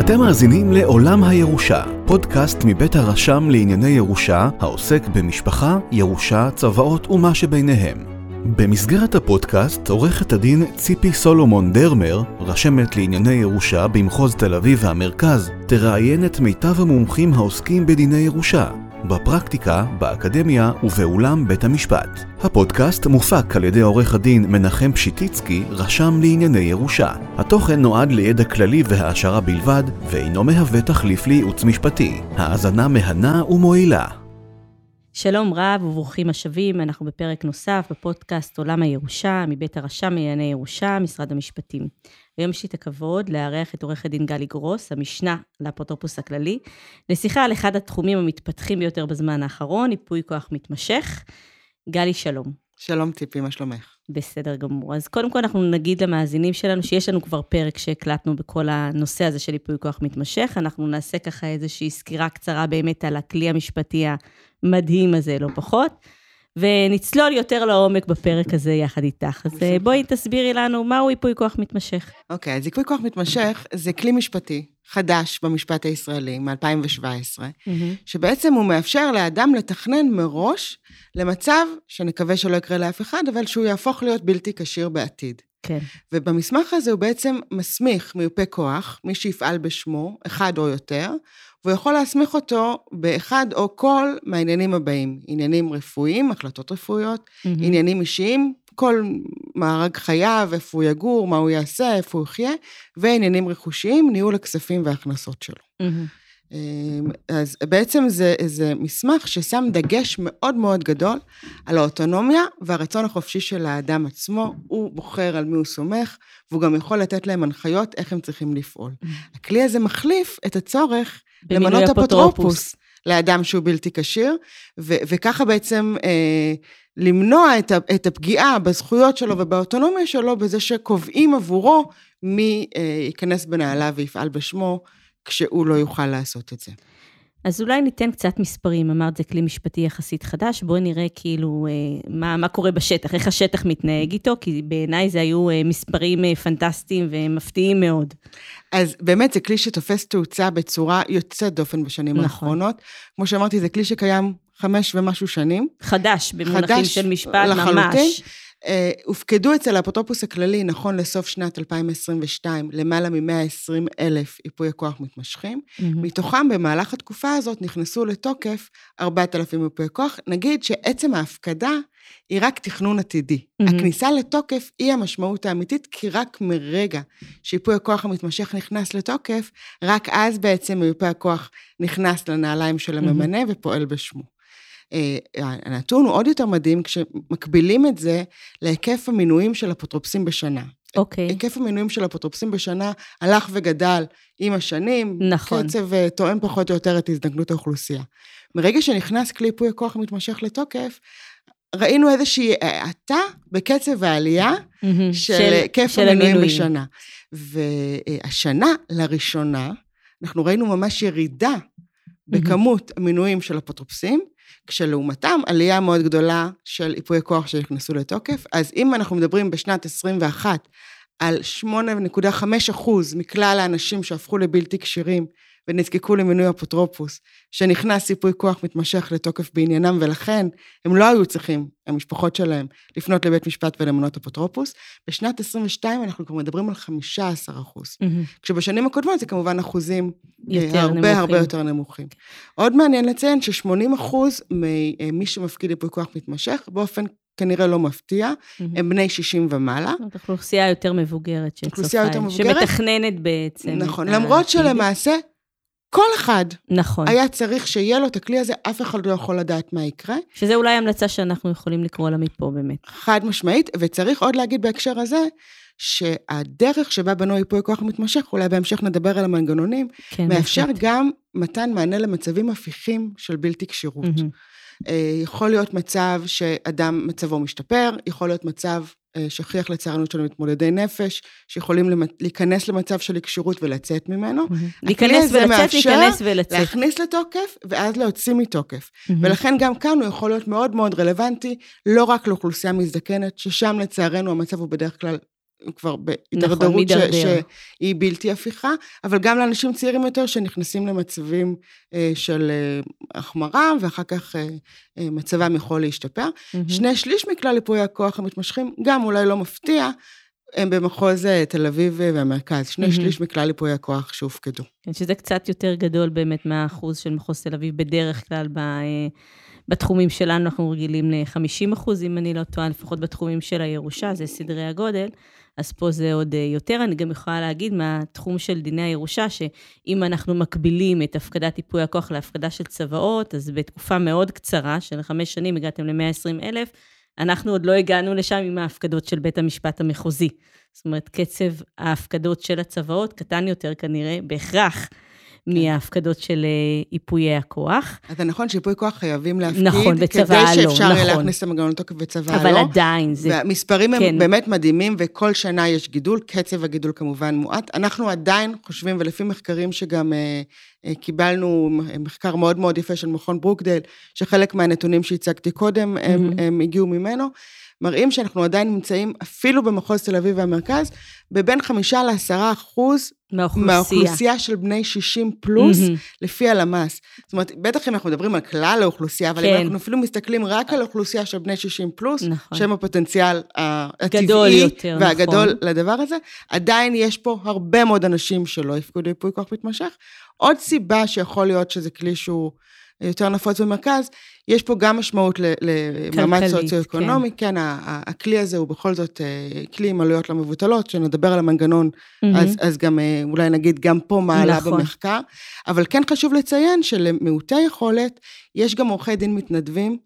אתם מאזינים לעולם הירושה, פודקאסט מבית הרשם לענייני ירושה, העוסק במשפחה, ירושה, צוואות ומה שביניהם. במסגרת הפודקאסט, עורכת הדין ציפי סולומון דרמר, רשמת לענייני ירושה במחוז תל אביב והמרכז, תראיין את מיטב המומחים העוסקים בדיני ירושה, בפרקטיקה, באקדמיה ובאולם בית המשפט. הפודקאסט מופק על ידי עורך הדין מנחם פשיטיצקי, רשם לענייני ירושה. התוכן נועד לידע כללי והעשרה בלבד, ואינו מהווה תחליף לייעוץ משפטי. האזנה מהנה ומועילה. שלום רב וברוכים השבים, אנחנו בפרק נוסף בפודקאסט עולם הירושה, מבית הרשם לענייני ירושה, משרד המשפטים. היום יש לי את הכבוד לארח את עורכת דין גלי גרוס, המשנה לאפוטרופוס הכללי, לשיחה על אחד התחומים המתפתחים ביותר בזמן האחרון, ייפוי כוח מתמשך. גלי, שלום. שלום ציפי, מה שלומך? בסדר גמור. אז קודם כל אנחנו נגיד למאזינים שלנו שיש לנו כבר פרק שהקלטנו בכל הנושא הזה של ייפוי כוח מתמשך. אנחנו נעשה ככה איזושהי סקירה קצרה באמת על הכלי המשפטי המדהים הזה, לא פחות. ונצלול יותר לעומק בפרק הזה יחד איתך. אז אה, בואי תסבירי לנו מהו ייפוי כוח מתמשך. אוקיי, okay, אז ייפוי כוח מתמשך זה כלי משפטי חדש במשפט הישראלי מ-2017, mm-hmm. שבעצם הוא מאפשר לאדם לתכנן מראש למצב שנקווה שלא יקרה לאף אחד, אבל שהוא יהפוך להיות בלתי כשיר בעתיד. כן. ובמסמך הזה הוא בעצם מסמיך מיופה כוח, מי שיפעל בשמו, אחד או יותר, והוא יכול להסמיך אותו באחד או כל מהעניינים הבאים, עניינים רפואיים, החלטות רפואיות, mm-hmm. עניינים אישיים, כל מארג חייו, איפה הוא יגור, מה הוא יעשה, איפה הוא יחיה, ועניינים רכושיים, ניהול הכספים וההכנסות שלו. Mm-hmm. אז בעצם זה, זה מסמך ששם דגש מאוד מאוד גדול על האוטונומיה והרצון החופשי של האדם עצמו, הוא בוחר על מי הוא סומך, והוא גם יכול לתת להם הנחיות איך הם צריכים לפעול. Mm-hmm. הכלי הזה מחליף את הצורך למנות אפוטרופוס לאדם שהוא בלתי כשיר, וככה בעצם אה, למנוע את, את הפגיעה בזכויות שלו ובאוטונומיה שלו בזה שקובעים עבורו מי אה, ייכנס בנעליו ויפעל בשמו. כשהוא לא יוכל לעשות את זה. אז אולי ניתן קצת מספרים, אמרת זה כלי משפטי יחסית חדש, בואי נראה כאילו אה, מה, מה קורה בשטח, איך השטח מתנהג איתו, כי בעיניי זה היו אה, מספרים אה, פנטסטיים ומפתיעים מאוד. אז באמת זה כלי שתופס תאוצה בצורה יוצאת דופן בשנים נכון. האחרונות. כמו שאמרתי, זה כלי שקיים חמש ומשהו שנים. חדש, במונחים חדש של משפט, לחלוטין. ממש. אה, הופקדו אצל האפוטרופוס הכללי, נכון לסוף שנת 2022, למעלה מ-120 אלף ייפוי כוח מתמשכים. Mm-hmm. מתוכם, במהלך התקופה הזאת, נכנסו לתוקף 4,000 ייפוי כוח. נגיד שעצם ההפקדה היא רק תכנון עתידי. Mm-hmm. הכניסה לתוקף היא המשמעות האמיתית, כי רק מרגע שייפוי הכוח המתמשך נכנס לתוקף, רק אז בעצם ייפוי הכוח נכנס לנעליים של הממנה mm-hmm. ופועל בשמו. אה, הנתון הוא עוד יותר מדהים כשמקבילים את זה להיקף המינויים של אפוטרופסים בשנה. אוקיי. Okay. היקף המינויים של אפוטרופסים בשנה הלך וגדל עם השנים. נכון. קצב אה, תואם פחות או יותר את הזדקנות האוכלוסייה. מרגע שנכנס כלי ייפוי הכוח המתמשך לתוקף, ראינו איזושהי האטה בקצב העלייה mm-hmm. של היקף המינויים בשנה. והשנה, לראשונה, אנחנו ראינו ממש ירידה בכמות mm-hmm. המינויים של אפוטרופסים, כשלעומתם עלייה מאוד גדולה של ייפויי כוח שנכנסו לתוקף. אז אם אנחנו מדברים בשנת 21 על 8.5 אחוז מכלל האנשים שהפכו לבלתי כשירים ונזקקו למינוי אפוטרופוס, שנכנס ייפוי כוח מתמשך לתוקף בעניינם, ולכן הם לא היו צריכים, המשפחות שלהם, לפנות לבית משפט ולמנות אפוטרופוס. בשנת 22 אנחנו כבר מדברים על 15 אחוז. Mm-hmm. כשבשנים הקודמות זה כמובן אחוזים אה, יותר הרבה נמוכים. הרבה יותר נמוכים. עוד מעניין לציין ש-80 אחוז ממי שמפקיד ייפוי כוח מתמשך, באופן כנראה לא מפתיע, mm-hmm. הם בני 60 ומעלה. זאת אוכלוסייה יותר מבוגרת שצופה, אוכלוסייה יותר מבוגרת. שמתכננת בעצם. נכון, למרות שלמעשה כל אחד נכון. היה צריך שיהיה לו את הכלי הזה, אף אחד לא יכול לדעת מה יקרה. שזה אולי המלצה שאנחנו יכולים לקרוא לה מפה באמת. חד משמעית, וצריך עוד להגיד בהקשר הזה, שהדרך שבה בנו ייפוי כוח מתמשך, אולי בהמשך נדבר על המנגנונים, כן, מאפשר באמת. גם מתן מענה למצבים הפיכים של בלתי כשירות. Mm-hmm. יכול להיות מצב שאדם, מצבו משתפר, יכול להיות מצב שכיח לצערנו שלנו מתמודדי נפש, שיכולים להיכנס למצב של כשירות ולצאת ממנו. להיכנס ולצאת, להיכנס ולצאת. להכניס לתוקף, ואז להוציא מתוקף. ולכן גם כאן הוא יכול להיות מאוד מאוד רלוונטי, לא רק לאוכלוסייה מזדקנת, ששם לצערנו המצב הוא בדרך כלל כבר בהידרדרות נכון, ש- מידרדר. שהיא בלתי הפיכה, אבל גם לאנשים צעירים יותר שנכנסים למצבים אה, של אה, החמרה, ואחר כך אה, אה, מצבם יכול להשתפר. מהמם. שני שליש מכלל ייפויי הכוח המתמשכים, גם אולי לא מפתיע, הם במחוז תל אביב והמרכז. שני מהמם. שליש מכלל ייפויי הכוח שהופקדו. כן, שזה קצת יותר גדול באמת מהאחוז של מחוז תל אביב בדרך כלל ב, בתחומים שלנו, אנחנו רגילים ל-50 אחוז, אם אני לא טועה, לפחות בתחומים של הירושה, זה סדרי הגודל, אז פה זה עוד אה, יותר. אני גם יכולה להגיד מהתחום של דיני הירושה, שאם אנחנו מקבילים את הפקדת ייפוי הכוח להפקדה של צוואות, אז בתקופה מאוד קצרה, של חמש שנים, הגעתם ל-120 אלף, אנחנו עוד לא הגענו לשם עם ההפקדות של בית המשפט המחוזי. זאת אומרת, קצב ההפקדות של הצוואות קטן יותר כנראה, בהכרח, מההפקדות של אה, ייפויי הכוח. אז זה נכון שייפוי כוח חייבים להפקיד, נכון, בצוואה כדי לא, שאפשר נכון. להכניס את המנגנון לתוקף בצוואה אבל לא. עדיין, זה... והמספרים הם כן. באמת מדהימים, וכל שנה יש גידול, קצב הגידול כמובן מועט. אנחנו עדיין חושבים, ולפי מחקרים שגם אה, אה, קיבלנו, מחקר מאוד מאוד יפה של מכון ברוקדייל, שחלק מהנתונים שהצגתי קודם, הם, מהמם. הם הגיעו ממנו, מראים שאנחנו עדיין נמצאים, אפילו במחוז תל אביב והמרכז, בבין חמישה לעשרה אחוז מהאוכלוסייה. מהאוכלוסייה של בני 60 פלוס, מהמם. לפי הלמ"ס. זאת אומרת, בטח אם אנחנו מדברים על כלל האוכלוסייה, אבל כן. אם אנחנו אפילו מסתכלים רק על האוכלוסייה של בני 60 פלוס, נכון. שהם הפוטנציאל ה- גדול הטבעי יותר, והגדול נכון. לדבר הזה, עדיין יש פה הרבה מאוד אנשים שלא יפקדו ייפוי כוח מתמשך. עוד סיבה שיכול להיות שזה כלי שהוא יותר נפוץ במרכז, יש פה גם משמעות למעמד כלכלית, סוציו-אקונומי, כן, ה- הכלי הזה הוא בכל זאת אה, כלי עם עלויות לא מבוטלות, שנדבר על המנגנון מהמם. אז, אז גם אה, אולי נגיד גם פה מה עלה נכון. במחקר, אבל כן חשוב לציין שלמעוטי יכולת יש גם עורכי דין מתנדבים,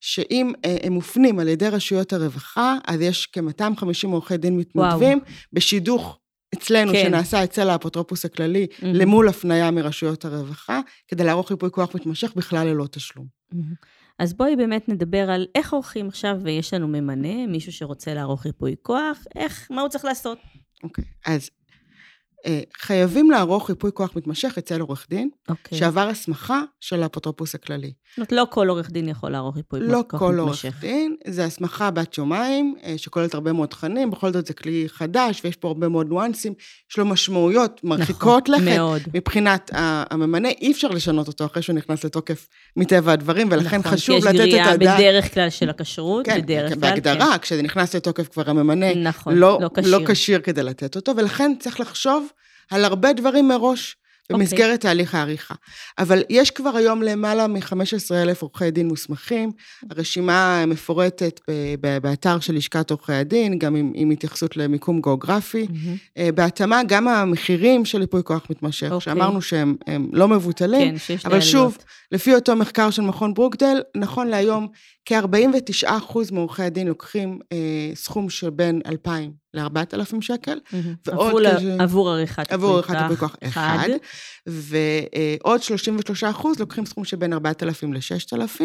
שאם אה, הם מופנים על ידי רשויות הרווחה, אז יש כ-250 עורכי דין מתנדבים בשידוך אצלנו, כן. שנעשה אצל האפוטרופוס הכללי, מהמם. למול הפניה מרשויות הרווחה, כדי לערוך ייפוי כוח מתמשך בכלל ללא תשלום. מהמם. אז בואי באמת נדבר על איך עורכים עכשיו, ויש לנו ממנה, מישהו שרוצה לערוך ייפוי כוח, איך, מה הוא צריך לעשות? אוקיי, אז אה, חייבים לערוך ייפוי כוח מתמשך אצל עורך דין, אוקיי. שעבר הסמכה של האפוטרופוס הכללי. זאת אומרת, לא כל עורך דין יכול לערוך ייפוי לא כוח כל עורך מתמשך. דין, זה הסמכה בת יומיים, אה, שכוללת הרבה מאוד תכנים, בכל זאת זה כלי חדש, ויש פה הרבה מאוד ניואנסים, יש לו משמעויות מרחיקות נכון, לכת. מאוד. מבחינת הממנה, אי אפשר לשנות אותו אחרי שהוא נכנס לתוקף מטבע הדברים, ולכן נכון, חשוב כי לתת יש את גריעה הדעת. בדרך כלל של הכשרות, כן, בדרך כן, כלל. בהגדרה, כשזה נכנס לתוקף כבר הממנה כן. נכון, לא, לא לא. כשיר כדי לתת אותו, ולכן צריך לחשוב על הרבה דברים מראש. אוקיי. במסגרת תהליך העריכה. אבל יש כבר היום למעלה מ-15,000 עורכי דין מוסמכים, הרשימה מפורטת באתר של לשכת עורכי הדין, גם עם, עם התייחסות למיקום גיאוגרפי. אה, בהתאמה, גם המחירים של ייפוי כוח מתמשך, אוקיי. שאמרנו שהם הם לא מבוטלים, כן, שיש אבל שוב. לפי אותו מחקר של מכון ברוקדייל, נכון להיום, כ-49% מעורכי הדין לוקחים אה, סכום שבין 2,000 ל-4,000 שקל, מהמם. ועוד עבור ל- כזה- עבור עריכת עבור עריכת ייפוי כוח אחד, ועוד 33% לוקחים סכום שבין 4,000 ל-6,000,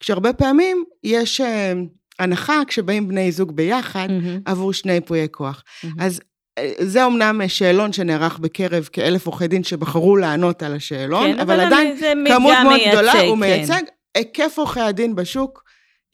כשהרבה פעמים יש אה, הנחה כשבאים בני זוג ביחד מהמם. עבור שני ייפויי כוח. מהמם. אז אה, זה אומנם שאלון שנערך בקרב כאלף עורכי דין שבחרו לענות על השאלון, כן, אבל עדיין זה כמות מאוד גדולה, מייצג, הוא כן. מייצג. היקף עורכי הדין בשוק,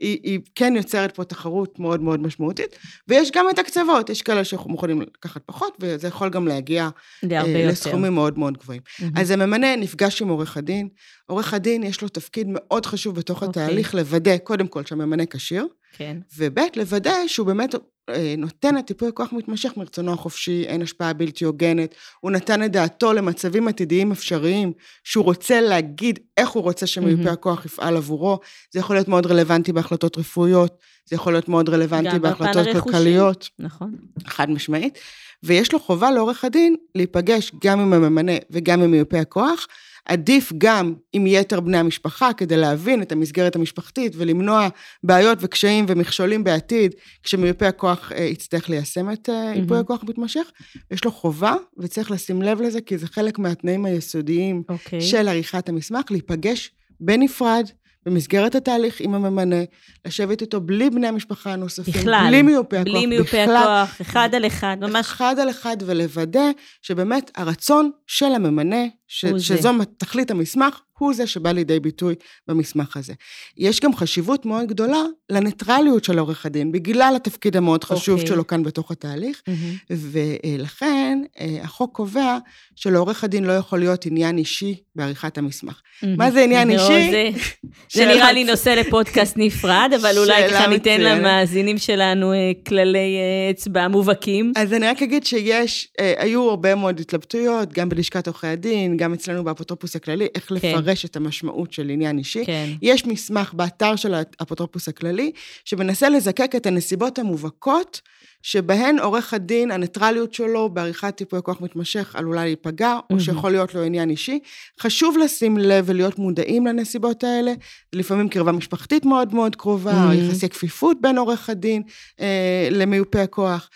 היא, היא כן יוצרת פה תחרות מאוד מאוד משמעותית, ויש גם את הקצוות, יש כאלה שמוכנים לקחת פחות, וזה יכול גם להגיע להרבה אה, יותר. לסכומים מאוד מאוד גבוהים. מהמם. אז הממנה נפגש עם עורך הדין, עורך הדין יש לו תפקיד מאוד חשוב בתוך אוקיי. התהליך, לוודא קודם כל שהממנה כשיר, כן. וב' לוודא שהוא באמת אה, נותן את ייפוי הכוח מתמשך מרצונו החופשי, אין השפעה בלתי הוגנת, הוא נתן את דעתו למצבים עתידיים אפשריים, שהוא רוצה להגיד איך הוא רוצה שמיופה מהמם. הכוח יפעל עבורו, זה יכול להיות מאוד רלוונטי בהחלטות רפואיות, זה יכול להיות מאוד רלוונטי בהחלטות. כלכליות, נכון. חד משמעית, ויש לו חובה לעורך הדין להיפגש גם עם הממנה וגם עם מיופה הכוח, עדיף גם עם יתר בני המשפחה כדי להבין את המסגרת המשפחתית ולמנוע בעיות וקשיים ומכשולים בעתיד, כשמיופה הכוח אה, יצטרך ליישם את אה, ייפוי מהמם. הכוח המתמשך. יש לו חובה, וצריך לשים לב לזה, כי זה חלק מהתנאים היסודיים אוקיי. של עריכת המסמך, להיפגש בנפרד. במסגרת התהליך עם הממנה, לשבת איתו בלי בני המשפחה הנוספים, בכלל. בלי מיופה הכוח, בלי מיופה בכלל, הכוח, אחד על אחד, ממש אחד על אחד, ולוודא שבאמת הרצון של הממנה ש, הוא זה. שזו תכלית המסמך, הוא זה שבא לידי ביטוי במסמך הזה. יש גם חשיבות מאוד גדולה לניטרליות של עורך הדין, בגלל התפקיד המאוד חשוב אוקיי. שלו כאן בתוך התהליך, מהמם. ולכן אה, החוק קובע שלעורך הדין לא יכול להיות עניין אישי בעריכת המסמך. מה זה עניין לא, אישי? זה- זה נראה לי נושא לפודקאסט נפרד, אבל אולי ככה ניתן. למאזינים שלנו אה, כללי אה, אצבע מובהקים. אז אני רק אגיד שיש, היו הרבה מאוד התלבטויות, גם בלשכת עורכי הדין, גם אצלנו באפוטרופוס הכללי, איך כן. לפרש את המשמעות של עניין אישי. כן. יש מסמך באתר של האפוטרופוס הכללי, שמנסה לזקק את הנסיבות המובהקות, שבהן עורך הדין, הניטרליות שלו בעריכת ייפויי כוח מתמשך עלולה להיפגע, או מהמם. שיכול להיות לו עניין אישי. חשוב לשים לב ולהיות מודעים לנסיבות האלה, לפעמים קרבה משפחתית מאוד מאוד קרובה, מהמם. או יחסי כפיפות בין עורך הדין אה, למיופה הכוח,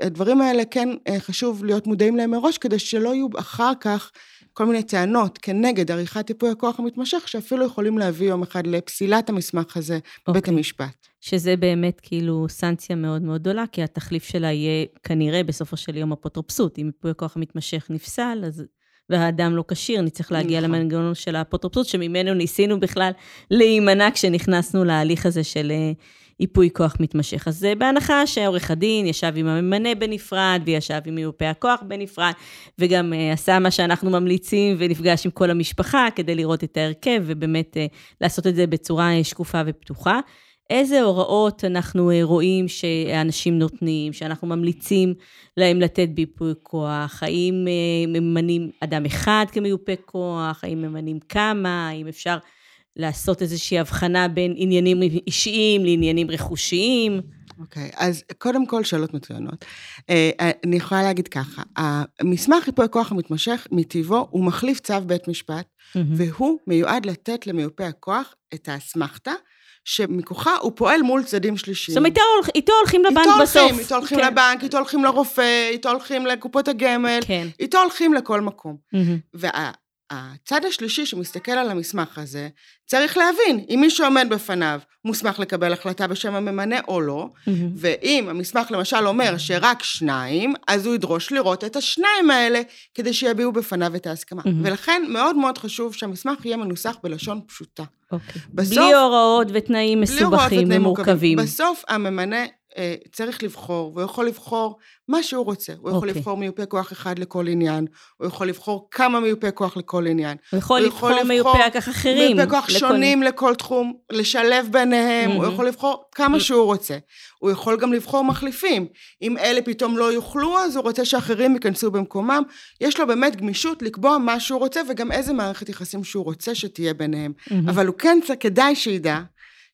והדברים האלה כן אה, חשוב להיות מודעים להם מראש, כדי שלא יהיו אחר כך כל מיני טענות כנגד עריכת טיפוי הכוח המתמשך, שאפילו יכולים להביא יום אחד לפסילת המסמך הזה בבית אוקיי. המשפט. שזה באמת כאילו סנקציה מאוד מאוד גדולה, כי התחליף שלה יהיה כנראה בסופו של יום אפוטרופסות. אם ייפוי הכוח המתמשך נפסל, אז... והאדם לא כשיר, נצטרך להגיע נכון. למנגנון של האפוטרופסות, שממנו ניסינו בכלל להימנע כשנכנסנו להליך הזה של אה, ייפוי כוח מתמשך. אז אה, בהנחה שעורך הדין ישב עם הממנה בנפרד, וישב עם מיופה הכוח בנפרד, וגם אה, עשה מה שאנחנו ממליצים, ונפגש עם כל המשפחה כדי לראות את ההרכב, ובאמת אה, לעשות את זה בצורה אה, שקופה ופתוחה. איזה הוראות אנחנו רואים שאנשים נותנים, שאנחנו ממליצים להם לתת ביפוי כוח? האם ממנים אדם אחד כמיופה כוח? האם ממנים כמה? האם אפשר לעשות איזושהי הבחנה בין עניינים אישיים לעניינים רכושיים? אוקיי, אז קודם כל שאלות מצוינות. אה, אני יכולה להגיד ככה, המסמך ייפוי הכוח המתמשך, מטבעו, הוא מחליף צו בית משפט, והוא מיועד לתת למיופה הכוח את האסמכתה, שמכוחה הוא פועל מול צדדים שלישיים. זאת אומרת, איתו איתו הולכים לבנק איתו בסוף. הולכים, איתו הולכים כן. לבנק, איתו הולכים לרופא, איתו הולכים לקופות הגמל, כן. איתו הולכים לכל מקום. מהמם. והצד השלישי שמסתכל על המסמך הזה, צריך להבין אם מי שעומד בפניו מוסמך לקבל החלטה בשם הממנה או לא, מהמם. ואם המסמך למשל אומר שרק שניים, אז הוא ידרוש לראות את השניים האלה כדי שיביעו בפניו את ההסכמה. מהמם. ולכן מאוד מאוד חשוב שהמסמך יהיה מנוסח בלשון פשוטה. אוקיי. בסוף- בלי הוראות ותנאים מסובכים ומורכבים. בסוף הממנה צריך לבחור, והוא יכול לבחור מה שהוא רוצה. הוא יכול אוקיי. לבחור מיופה כוח אחד לכל עניין, הוא יכול לבחור כמה מיופה כוח לכל עניין. הוא יכול הוא לבחור יכול לבחור מיופה כוח אחרים. מיופה כוח לכל- שונים לכל תחום, לשלב ביניהם, הוא מהמם. יכול לבחור כמה שהוא רוצה. הוא יכול גם לבחור מחליפים. אם אלה פתאום לא יוכלו, אז הוא רוצה שאחרים ייכנסו במקומם. יש לו באמת גמישות לקבוע מה שהוא רוצה, וגם איזה מערכת יחסים שהוא רוצה שתהיה ביניהם. מהמם. אבל הוא כן, כדאי שידע,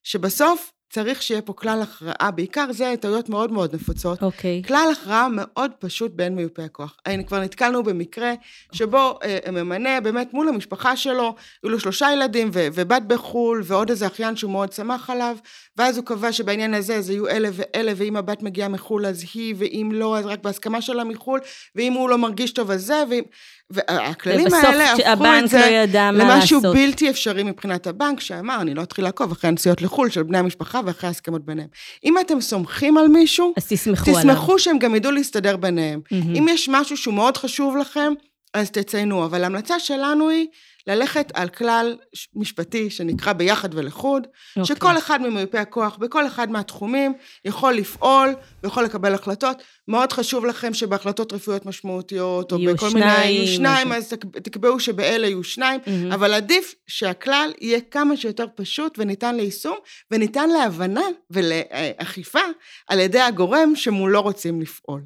שבסוף צריך שיהיה פה כלל הכרעה, בעיקר זה טעויות מאוד מאוד נפוצות. אוקיי. כלל הכרעה מאוד פשוט בין מיופי הכוח. היינו כבר נתקלנו במקרה שבו אה, ממנה באמת מול המשפחה שלו, היו לו שלושה ילדים ו- ובת בחו"ל ועוד איזה אחיין שהוא מאוד שמח עליו, ואז הוא קבע שבעניין הזה זה יהיו אלה ואלה, ואם הבת מגיעה מחו"ל אז היא, ואם לא אז רק בהסכמה שלה מחו"ל, ואם הוא לא מרגיש טוב אז זה, ואם... והכללים האלה הפכו את זה לא ידע מה למשהו לעשות. בלתי אפשרי מבחינת הבנק, שאמר, אני לא אתחיל לעקוב אחרי הנסיעות לחו"ל של בני המשפחה ואחרי ההסכמות ביניהם. אם אתם סומכים על מישהו, אז תסמכו עליו. תסמכו שהם גם ידעו להסתדר ביניהם. אם יש משהו שהוא מאוד חשוב לכם, אז תציינו. אבל ההמלצה שלנו היא ללכת על כלל משפטי שנקרא ביחד ולחוד, אוקיי. שכל אחד ממיופי הכוח, בכל אחד מהתחומים, יכול לפעול ויכול לקבל החלטות. מאוד חשוב לכם שבהחלטות רפואיות משמעותיות, או בכל מיני, שניים, יהיו שניים, משהו. אז תק- תקבעו שבאלה יהיו שניים, מהמם. אבל עדיף שהכלל יהיה כמה שיותר פשוט וניתן ליישום, וניתן להבנה ולאכיפה על ידי הגורם שמולו רוצים לפעול.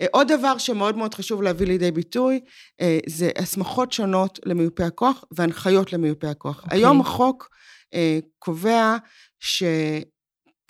אה, עוד דבר שמאוד מאוד חשוב להביא לידי ביטוי, אה, זה הסמכות שונות למיופה הכוח והנחיות למיופה הכוח. אוקיי. היום החוק אה, קובע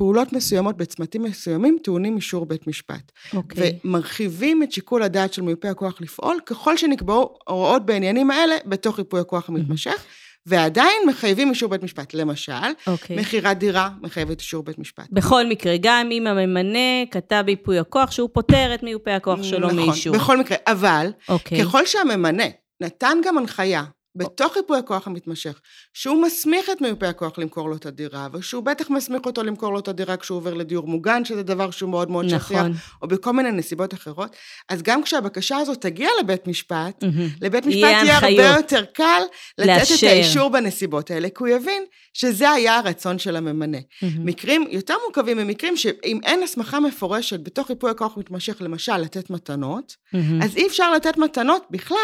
שפעולות מסוימות בצמתים מסוימים טעונים אישור בית משפט. אוקיי. ומרחיבים את שיקול הדעת של מיופה הכוח לפעול, ככל שנקבעו הוראות בעניינים האלה בתוך ייפוי הכוח המתמשך, ועדיין מחייבים אישור בית משפט. למשל, אוקיי. מכירת דירה מחייבת אישור בית משפט. בכל מקרה, גם אם הממנה כתב בייפוי הכוח שהוא פוטר את מיופה הכוח שלו נכון, מאישור. בכל מקרה, אבל אוקיי. ככל שהממנה נתן גם הנחיה בתוך ייפוי הכוח המתמשך, שהוא מסמיך את מיופה הכוח למכור לו את הדירה, ושהוא בטח מסמיך אותו למכור לו את הדירה כשהוא עובר לדיור מוגן, שזה דבר שהוא מאוד מאוד שכיח, נכון. או בכל מיני נסיבות אחרות. אז גם כשהבקשה הזאת תגיע לבית משפט, מהמם. לבית משפט יהיה יהיה הרבה. יותר קל לתת לאשר. את האישור בנסיבות האלה, כי הוא יבין שזה היה הרצון של הממנה. מהמם. מקרים יותר מורכבים הם מקרים שאם אין הסמכה מפורשת בתוך ייפוי הכוח מתמשך, למשל לתת מתנות, מהמם. אז אי אפשר לתת מתנות בכלל,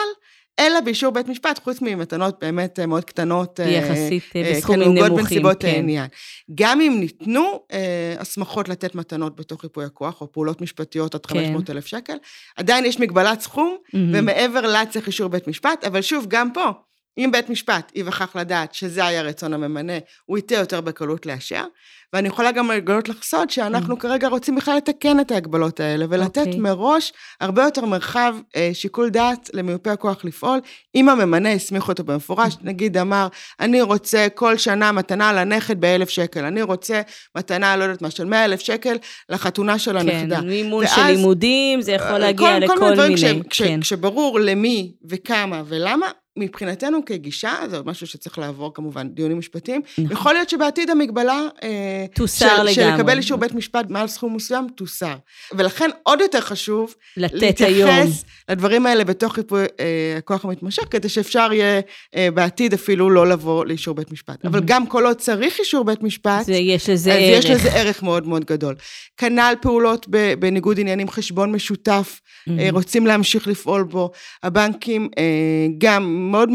אלא באישור בית משפט, חוץ ממתנות באמת אה, מאוד קטנות. אה, יחסית, אה, אה, בסכומים כן, נמוכים, בנסיבות כן. העניין. גם אם ניתנו אה, הסמכות לתת מתנות בתוך ייפוי הכוח, או פעולות משפטיות עד כן. 500 אלף שקל, עדיין יש מגבלת סכום, מהמם. ומעבר לה צריך אישור בית משפט, אבל שוב, גם פה, אם בית משפט ייווכח לדעת שזה היה רצון הממנה, הוא ייתן יותר בקלות לאשר. ואני יכולה גם לגלות לך סוד שאנחנו כרגע רוצים בכלל לתקן את ההגבלות האלה, ולתת אוקיי. מראש הרבה יותר מרחב אה, שיקול דעת למיופה הכוח לפעול, אם הממנה הסמיך אותו במפורש, נגיד אמר, אני רוצה כל שנה מתנה לנכד באלף שקל, אני רוצה מתנה, לא יודעת מה, של מאה אלף שקל לחתונה של הנכדה. כן, מימון ואז- של לימודים, זה יכול להגיע כל, לכל כל מיני. דברים מיני. כש, כן. כש, כשברור למי וכמה ולמה, מבחינתנו כגישה, זה משהו שצריך לעבור כמובן, דיונים משפטיים, נכון. יכול להיות שבעתיד המגבלה... אה, תוסר של, לגמרי. של לקבל אישור בית משפט מעל סכום מסוים, תוסר. ולכן עוד יותר חשוב לתת היום. להתייחס לדברים האלה בתוך ייפוי אה, הכוח המתמשך, כדי שאפשר יהיה אה, בעתיד אפילו לא לבוא לאישור בית משפט. אבל גם כל עוד צריך אישור בית משפט, זה, יש לזה אז ערך. יש לזה ערך מאוד מאוד גדול. כנ"ל פעולות בניגוד עניינים, חשבון משותף, אה, רוצים להמשיך לפעול בו. הבנקים אה, גם מאוד,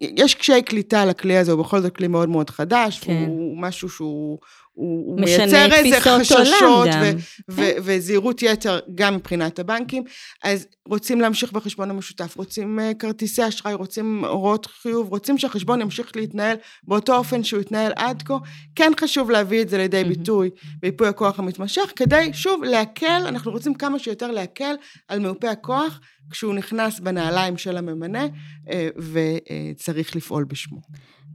יש קשיי קליטה לכלי הזה, הוא בכל זאת כלי מאוד מאוד חדש, כן. הוא משהו שהוא... הוא מייצר איזה חששות גם. ו- כן. ו- וזהירות יתר גם מבחינת הבנקים, אז רוצים להמשיך בחשבון המשותף, רוצים אה, כרטיסי אשראי, רוצים הוראות חיוב, רוצים שהחשבון ימשיך להתנהל באותו אופן שהוא התנהל עד כה, כן חשוב להביא את זה לידי ביטוי בייפוי הכוח המתמשך, כדי שוב להקל, אנחנו רוצים כמה שיותר להקל על מיופה הכוח כשהוא נכנס בנעליים של הממנה אה, וצריך לפעול בשמו.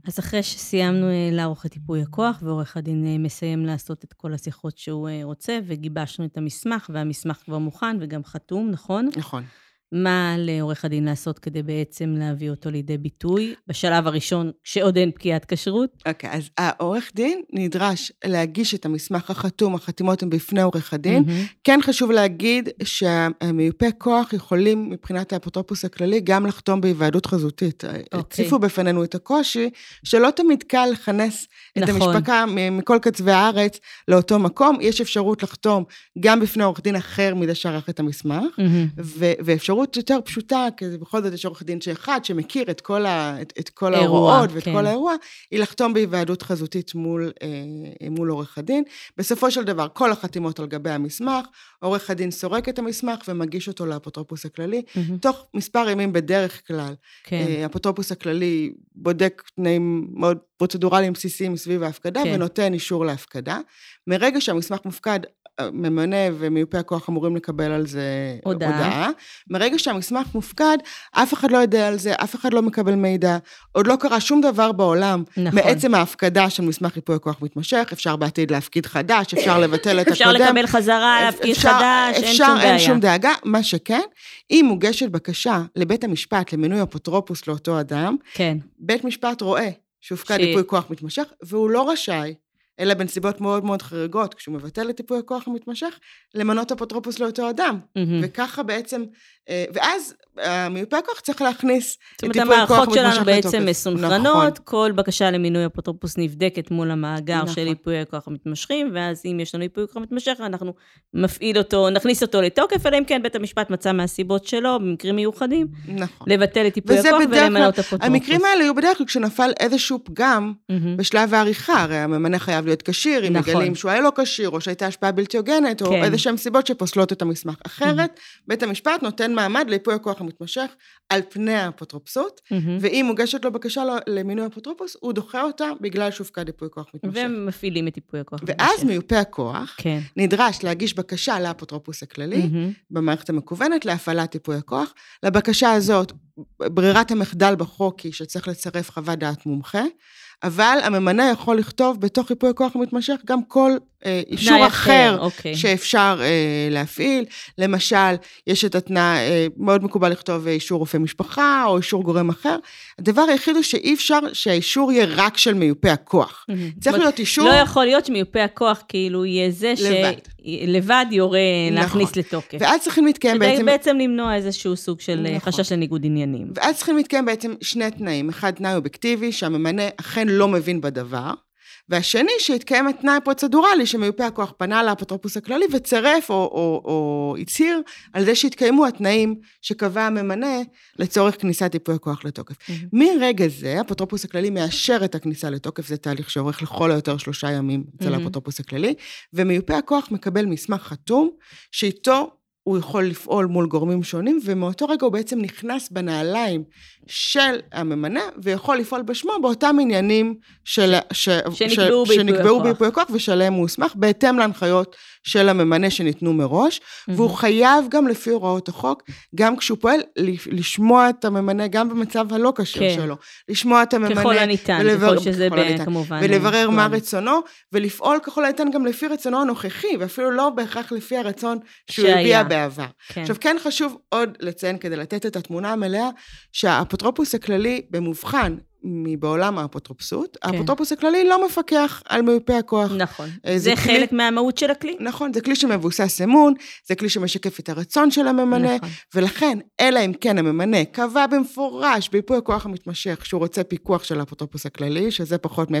אז אחרי שסיימנו אה, לערוך את ייפוי הכוח, ועורך הדין אה, מסיים לעשות את כל השיחות שהוא רוצה, וגיבשנו את המסמך, והמסמך כבר מוכן וגם חתום, נכון? נכון. מה לעורך הדין לעשות כדי בעצם להביא אותו לידי ביטוי, בשלב הראשון, כשעוד אין פקיעת כשרות? אוקיי, אז העורך דין נדרש להגיש את המסמך החתום, החתימות הן בפני עורך הדין. מהמם. כן חשוב להגיד שהמיופי כוח יכולים מבחינת האפוטרופוס הכללי גם לחתום בהיוועדות חזותית. אוקיי. הציפו בפנינו את הקושי שלא תמיד קל לכנס את נכון. המשפחה מכל קצווי הארץ לאותו מקום. יש אפשרות לחתום גם בפני עורך דין אחר מזה שערך את המסמך. מהמם. ו- ואפשרות יותר פשוטה, כי בכל זאת יש עורך דין שאחד שמכיר את כל, ה- את, את כל אירוע, ההוראות ואת כן. כל האירוע, היא לחתום בהיוועדות חזותית מול, אה, מול עורך הדין. בסופו של דבר, כל החתימות על גבי המסמך, עורך הדין סורק את המסמך ומגיש אותו לאפוטרופוס הכללי. מהמם. תוך מספר ימים בדרך כלל, כן. אה, האפוטרופוס הכללי בודק תנאים מאוד פרוצדורליים בסיסיים סביב ההפקדה כן. ונותן אישור להפקדה. מרגע שהמסמך מופקד, ממנה ומיופה הכוח אמורים לקבל על זה הודעה. הודעה. מרגע שהמסמך מופקד, אף אחד לא יודע על זה, אף אחד לא מקבל מידע. עוד לא קרה שום דבר בעולם. נכון. מעצם ההפקדה של מסמך ייפוי הכוח מתמשך, אפשר בעתיד להפקיד חדש, אפשר לבטל את הקודם. אפשר לקבל חזרה, להפקיד אפשר- חדש, אין אפשר, שום בעיה. אין שום דאגה. מה שכן, אם מוגשת בקשה לבית המשפט למינוי אפוטרופוס לאותו אדם, כן. בית משפט רואה שהופקד ייפוי כוח מתמשך, והוא לא רשאי, אלא בנסיבות מאוד מאוד חריגות, כשהוא מבטל את ייפוי הכוח המתמשך, למנות אפוטרופוס לאותו אדם. מהמם. וככה בעצם, אה, ואז המיופה הכוח צריך להכניס זאת את אומרת, ייפוי הכוח המערכות שלנו בעצם לתוקף. מסונכרנות, נכון. כל בקשה למינוי אפוטרופוס נבדקת מול המאגר נכון. של ייפוי הכוח המתמשכים, ואז אם יש לנו ייפוי כוח מתמשך, אנחנו מפעיל אותו, נכניס אותו לתוקף, אלא אם כן בית המשפט מצא מהסיבות שלו, במקרים מיוחדים, נכון. לבטל את ייפוי הכוח ולמנות אפוטרופוס. המקרים האלה היו בדרך כלל כשנפל איזשהו פגם מהמם. בשלב העריכה, הרי הממנה חייב להיות כשיר, אם נכון. מגלים שהוא היה לא כשיר, או שהייתה השפעה בלתי הוגנת, או כן. איזה שהן סיבות שפוסלות את המסמך. אחרת, בית המשפט נותן מעמד לייפוי הכוח המתמשך על פני האפוטרופסות, מהמם. ואם מוגשת לו בקשה לו- למינוי אפוטרופוס, הוא דוחה אותה בגלל שהופקד ייפוי כוח מתמשך. ומפעילים את ייפוי הכוח ואז המתמשך. מיופה הכוח כן. נדרש להגיש בקשה לאפוטרופוס הכללי, מהמם. במערכת המקוונת להפעלת ייפוי הכוח. לבקשה הזאת, ברירת המחדל בחוק היא שצריך לצרף חוות דעת מומחה. אבל הממנה יכול לכתוב בתוך ייפוי הכוח המתמשך גם כל אה, אישור תנאי אחר אוקיי. שאפשר אה, להפעיל. למשל, יש את התנאי, אה, מאוד מקובל לכתוב אה, אישור רופא משפחה או אישור גורם אחר. הדבר היחיד הוא שאי אפשר שהאישור יהיה רק של מיופה הכוח. מהמם. צריך להיות אישור... לא יכול להיות שמיופה הכוח כאילו יהיה זה לבד. שלבד יורה נכון. להכניס לתוקף. ואז צריכים להתקיים כדי בעצם... בעצם למנוע איזשהו סוג של אה, נכון. חשש לניגוד עניינים. ואז צריכים להתקיים בעצם שני תנאים. אחד, תנאי אובייקטיבי, שהממנה אכן לא מבין בדבר, והשני, שהתקיים התנאי פרוצדורלי, שמיופה הכוח פנה לאפוטרופוס הכללי וצירף או, או, או הצהיר על זה שהתקיימו התנאים שקבע הממנה לצורך כניסת ייפוי הכוח לתוקף. מהמם. מרגע זה, האפוטרופוס הכללי מאשר את הכניסה לתוקף, זה תהליך שאורך לכל היותר שלושה ימים אצל מהמם. האפוטרופוס הכללי, ומיופה הכוח מקבל מסמך חתום, שאיתו הוא יכול לפעול מול גורמים שונים, ומאותו רגע הוא בעצם נכנס בנעליים של הממנה, ויכול לפעול בשמו באותם עניינים של, ש, שנקבעו ש, בייפוי שנקבעו. בייפוי הכוח ושעליהם הוא הוסמך, בהתאם להנחיות של הממנה שניתנו מראש, והוא מהמם. חייב גם לפי הוראות החוק, גם כשהוא פועל, לשמוע את הממנה, גם במצב הלא כשר כן. שלו. לשמוע את הממנה. ככל הניתן, ולבר- ככל שזה ככל ב- הניתן. כמובן... ולברר מה אקטואלי. רצונו, ולפעול ככל הניתן גם לפי רצונו הנוכחי, ואפילו לא בהכרח לפי הרצון שהוא שהיה. הביע בעבר. כן. עכשיו, כן חשוב עוד לציין, כדי לתת את התמונה המלאה, שהאפוטרופוס הכללי, במובחן מבעולם האפוטרופסות, כן. האפוטרופוס הכללי לא מפקח על מיופה הכוח. נכון. אה, זה זה כלי- חלק מהמהות של הכלי. נכון, זה כלי שמבוסס אמון, זה כלי שמשקף את הרצון של הממנה, נכון. ולכן, אלא אם כן הממנה קבע במפורש בייפוי הכוח המתמשך שהוא רוצה פיקוח של האפוטרופוס הכללי, שזה פחות מ-0.5%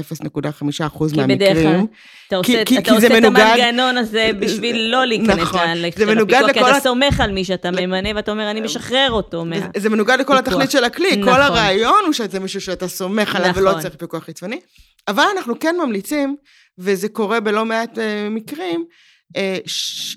כי מהמקרים. בדרך כלל אתה כי- עושה, כי- אתה כי זה עושה את מנוגד- המנגנון הזה בשביל לא להיכנס נכון, להליך זה של מנוגד הפיקוח, כי לכל אתה ה- סומך על מי שאתה ממנה ואתה אומר, אני משחרר אותו מה... זה- זה מנוגד לכל. התכלית של הכלי, נכון. כל הרעיון הוא שזה מישהו שאתה סומך עליו ולא נכון. צריך פיקוח חיצוני. אבל אנחנו כן ממליצים, וזה קורה בלא מעט אה, מקרים,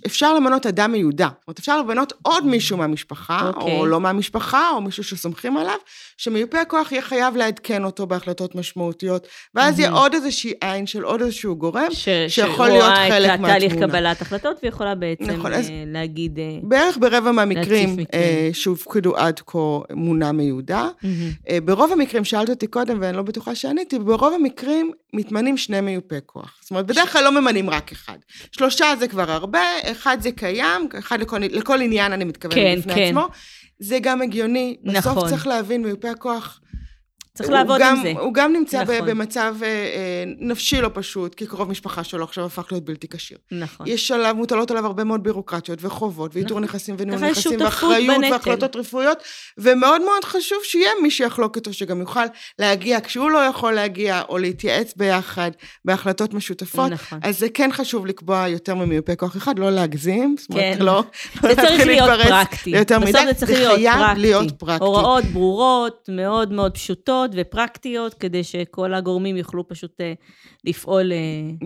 אפשר למנות אדם מיודע. זאת אומרת, אפשר למנות עוד מישהו מהמשפחה, אוקיי. או לא מהמשפחה, או מישהו שסומכים עליו, שמיופה הכוח יהיה חייב לעדכן אותו בהחלטות משמעותיות, ואז יהיה מהמם. עוד איזושהי עין של עוד איזשהו גורם, ש- שיכול להיות חלק שרואה את התהליך מהתמונה. קבלת החלטות ויכולה בעצם נכון, אז- אה, להגיד... אה, בערך ברבע מהמקרים. אה, שהופקדו עד כה מונה מיודע. אה, ברוב המקרים, שאלת אותי קודם ואני לא בטוחה שעניתי, ברוב המקרים מתמנים שני מיופי כוח. זאת אומרת, בדרך כלל לא ממנים רק אחד. שלושה זה כבר הרבה, אחד זה קיים, אחד לכל, לכל עניין אני מתכוונת כן, בפני כן. עצמו. זה גם הגיוני. בסוף נכון. צריך להבין, מיופה הכוח, צריך לעבוד גם, עם זה. הוא גם נמצא נכון. במצב אה, אה, נפשי לא פשוט, כי קרוב משפחה שלו עכשיו הפך להיות בלתי כשיר. נכון. יש עליו, מוטלות עליו הרבה מאוד בירוקרטיות וחובות, ואיתור נכון. נכסים וניהול נכסים, ואחריות בנטל. והחלטות רפואיות, ומאוד מאוד חשוב שיהיה מי שיחלוק איתו, שגם יוכל להגיע כשהוא לא יכול להגיע, או להתייעץ ביחד בהחלטות משותפות. נכון. אז זה כן חשוב לקבוע יותר ממיופה כוח אחד, לא להגזים, זאת אומרת, כן. לא, לא להתחיל להתפרץ בסוף מדי, זה צריך זה להיות חייב פרקטי. להיות פרקטי. הוראות ברורות, מאוד מאוד פשוטות ופרקטיות, כדי שכל הגורמים יוכלו פשוט אה, לפעול... אה,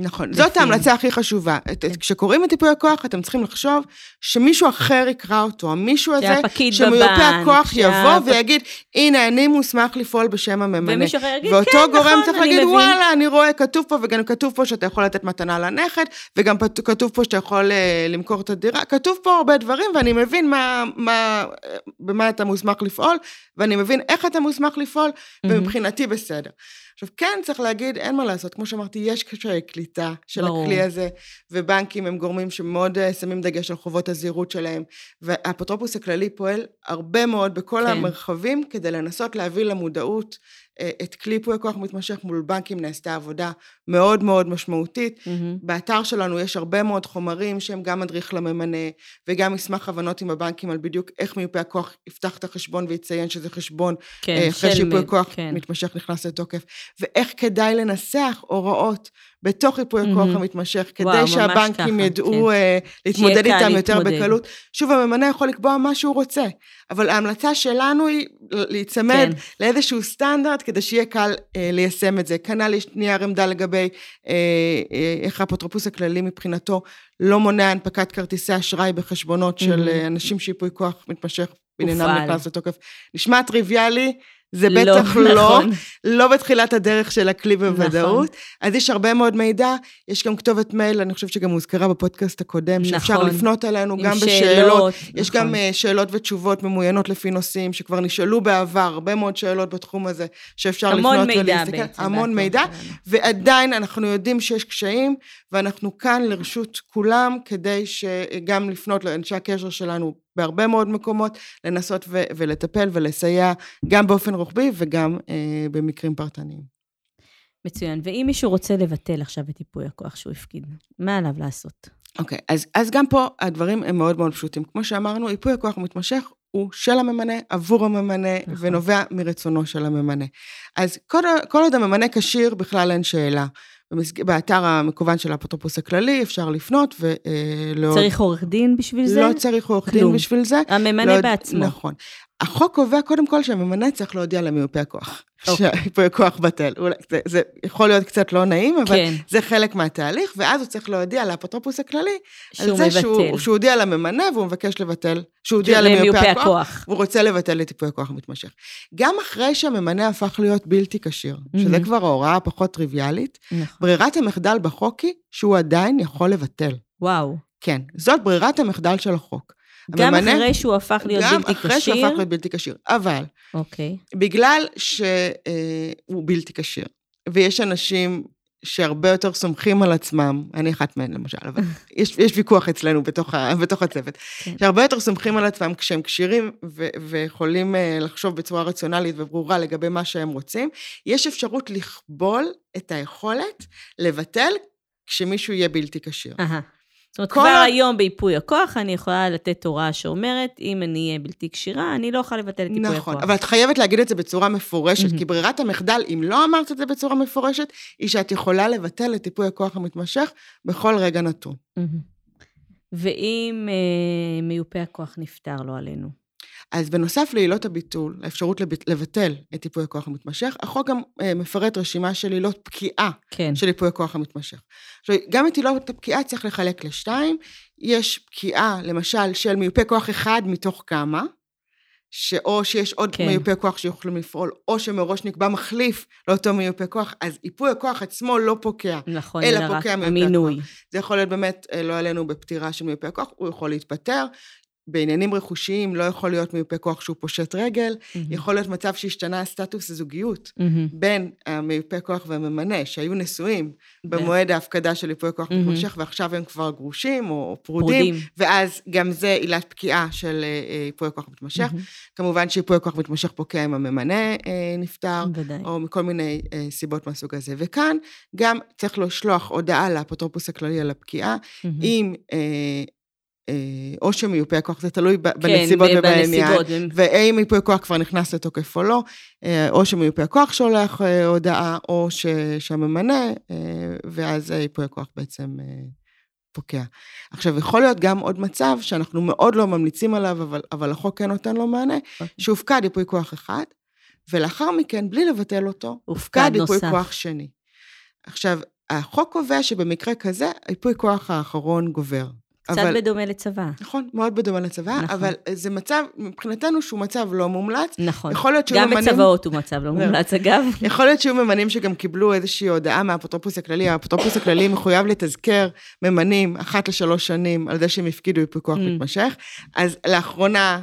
נכון, לפי- זאת ההמלצה הכי חשובה. כן. את- כשקוראים את ייפוי הכוח, אתם צריכים לחשוב שמישהו אחר יקרא אותו, המישהו הזה, שמיופה בבנק, הכוח יבוא שהפ- ויגיד, הנה, אני מוסמך לפעול בשם הממנה. ומישהו אחר יגיד, ואותו כן, גורם נכון, צריך אני להגיד, מבין. וואלה, אני רואה, כתוב פה, וגם כתוב פה שאתה יכול לתת מתנה לנכד, וגם כתוב פה שאתה יכול אה, למכור את הדירה, כתוב פה הרבה דברים, ואני מבין מה, מה, אה, במה אתה מוסמך לפעול, ואני מבין איך אתה מוסמך לפעול, מהמם. ומבחינתי בסדר. עכשיו, כן, צריך להגיד, אין מה לעשות, כמו שאמרתי, יש קשיי קליטה של ברור. הכלי הזה, ובנקים הם גורמים שמאוד אה, שמים דגש על חובות הזהירות שלהם, והאפוטרופוס הכללי פועל הרבה מאוד בכל כן. המרחבים כדי לנסות להביא למודעות אה, את כלי ייפוי הכוח מתמשך מול בנקים נעשתה עבודה מאוד מאוד משמעותית. מהמם. באתר שלנו יש הרבה מאוד חומרים שהם גם מדריך לממנה וגם מסמך הבנות עם הבנקים על בדיוק איך מיופה הכוח יפתח את החשבון ויציין שזה חשבון כן, אה, אחרי של שייפוי מ- כוח כן. מתמשך נכנס לתוקף, ואיך כדאי לנסח הוראות בתוך ייפוי הכוח מהמם. המתמשך, כדי וואו, שהבנקים ככה, ידעו כן. אה, להתמודד איתם יותר להתמודד. בקלות. שוב, הממנה יכול לקבוע מה שהוא רוצה, אבל ההמלצה שלנו היא להיצמד כן. לאיזשהו סטנדרט כדי שיהיה קל אה, ליישם את זה. כנ"ל יש נייר עמדה לגבי אה, אה, איך האפוטרופוס הכללי מבחינתו לא מונע הנפקת כרטיסי אשראי בחשבונות של. אה, אנשים שייפוי כוח מתמשך בעניינם. נכנס לתוקף. נשמע טריוויאלי, זה לא, בטח לא, נכון. לא בתחילת הדרך של הכלי נכון. בוודאות. אז יש הרבה מאוד מידע, יש גם כתובת מייל, אני חושבת שגם הוזכרה בפודקאסט הקודם, שאפשר נכון. לפנות אלינו גם שאלות, בשאלות. יש נכון. גם אה, שאלות ותשובות ממוינות לפי נושאים, שכבר נשאלו בעבר, הרבה מאוד שאלות בתחום הזה, שאפשר לפנות המון מידע ולהסתכל. בעצם. המון מידע, שלנו. ועדיין אנחנו יודעים שיש קשיים, ואנחנו כאן לרשות כולם, כדי שגם לפנות לאנשי הקשר שלנו בהרבה מאוד מקומות, לנסות ו- ולטפל ולסייע גם באופן רוחבי וגם אה, במקרים פרטניים. מצוין. ואם מישהו רוצה לבטל עכשיו את ייפוי הכוח שהוא הפקיד, מה עליו לעשות? אוקיי, אז, אז גם פה הדברים הם מאוד מאוד פשוטים. כמו שאמרנו, ייפוי הכוח המתמשך הוא של הממנה, עבור הממנה. נכון. ונובע מרצונו של הממנה. אז כל, כל עוד הממנה כשיר, בכלל אין שאלה. באתר המקוון של האפוטרופוס הכללי אפשר לפנות ולא... צריך עורך דין בשביל זה? לא צריך עורך דין. בשביל זה. הממנה לא, בעצמו. נכון. החוק קובע קודם כל שהממנה צריך להודיע למיופה הכוח. אוקיי. שהייפוי הכוח בטל. זה, זה יכול להיות קצת לא נעים, אבל כן. זה חלק מהתהליך, ואז הוא צריך להודיע לאפוטרופוס הכללי על שהוא זה שהוא, מבטל. שהוא הודיע לממנה והוא מבקש לבטל, שהוא הודיע למיופה הכוח, הכוח. והוא רוצה לבטל את ייפוי הכוח המתמשך. גם אחרי שהממנה הפך להיות בלתי כשיר, שזה מהמם. כבר ההוראה הפחות טריוויאלית, נכון. ברירת המחדל בחוק היא שהוא עדיין יכול לבטל. וואו. כן, זאת ברירת המחדל של החוק. גם הממנה- אחרי שהוא הפך להיות גם בלתי אחרי שהוא כשיר? הפך להיות בלתי כשיר. אבל אוקיי. בגלל שהוא בלתי כשיר, ויש אנשים שהרבה יותר סומכים על עצמם, אני אחת מהן למשל, אבל יש, יש ויכוח אצלנו בתוך, ה, בתוך הצוות, כן. שהרבה יותר סומכים על עצמם כשהם כשירים ו, ויכולים אה, לחשוב בצורה רציונלית וברורה לגבי מה שהם רוצים, יש אפשרות לכבול את היכולת לבטל כשמישהו יהיה בלתי כשיר. זאת אומרת, כבר היום בייפוי הכוח אני יכולה לתת הוראה שאומרת, אם אני אהיה בלתי כשירה, אני לא יכולה לבטל את ייפוי הכוח. נכון, אבל את חייבת להגיד את זה בצורה מפורשת. כי ברירת המחדל, אם לא אמרת את זה בצורה מפורשת, היא שאת יכולה לבטל את ייפוי הכוח המתמשך בכל רגע נתון. ואם אה, מיופה הכוח נפטר, לא עלינו. אז בנוסף לעילות הביטול, האפשרות לב- לבטל את ייפוי הכוח המתמשך, החוק גם אה, מפרט רשימה של עילות פקיעה כן. של ייפוי הכוח המתמשך. עכשיו, גם את עילות הפקיעה צריך לחלק לשתיים. יש פקיעה, למשל, של מיופה כוח אחד מתוך כמה, שאו שיש עוד כן. מיופה כוח שיוכלו לפעול, או שמראש נקבע מחליף לאותו מיופה כוח, אז ייפוי הכוח עצמו לא פוקע. נכון, אלא פוקע מיופה המינוי. זה יכול להיות באמת, אה, לא עלינו בפטירה של מיופה כוח, הוא יכול להתפטר. בעניינים רכושיים לא יכול להיות מיופה כוח שהוא פושט רגל, מהמם. יכול להיות מצב שהשתנה הסטטוס הזוגיות מהמם. בין המיופה כוח והממנה, שהיו נשואים במועד ההפקדה של ייפוי כוח מהמם. מתמשך, ועכשיו הם כבר גרושים או פרודים, פרודים. ואז גם זה עילת פקיעה של אה, אה, ייפוי כוח מתמשך. מהמם. כמובן שייפוי הכוח מתמשך פוקע אם הממנה אה, נפטר, ודאי. או מכל מיני אה, סיבות מהסוג הזה. וכאן גם צריך לשלוח הודעה לאפוטרופוס הכללי על הפקיעה, מהמם. אם אה, אה, או שמיופה הכוח, זה תלוי כן, בנסיבות ב- ובעניין. בנסיבות. והאם ייפוי הכוח כבר נכנס לתוקף או לא, אה, או שמיופה הכוח שולח אה, הודעה, או ש, שהממנה, אה, ואז ייפוי הכוח בעצם אה, פוקע. עכשיו, יכול להיות גם עוד מצב שאנחנו מאוד לא ממליצים עליו, אבל, אבל החוק כן נותן לו מענה, אוקיי. שהופקד ייפוי כוח אחד, ולאחר מכן, בלי לבטל אותו, הופקד ייפוי. כוח שני. עכשיו, החוק קובע שבמקרה כזה, ייפוי כוח האחרון גובר. קצת אבל- בדומה לצבא. נכון, מאוד בדומה לצבא, נכון. אבל זה מצב, מבחינתנו, שהוא מצב לא מומלץ. נכון. יכול להיות שהיו גם ממנים... בצבאות הוא מצב לא מומלץ, אגב. יכול להיות שהיו ממנים שגם קיבלו איזושהי הודעה מהאפוטרופוס הכללי. האפוטרופוס הכללי מחויב לתזכר ממנים אחת לשלוש שנים על זה שהם הפקידו ייפוי כוח Mm. מתמשך. אז לאחרונה,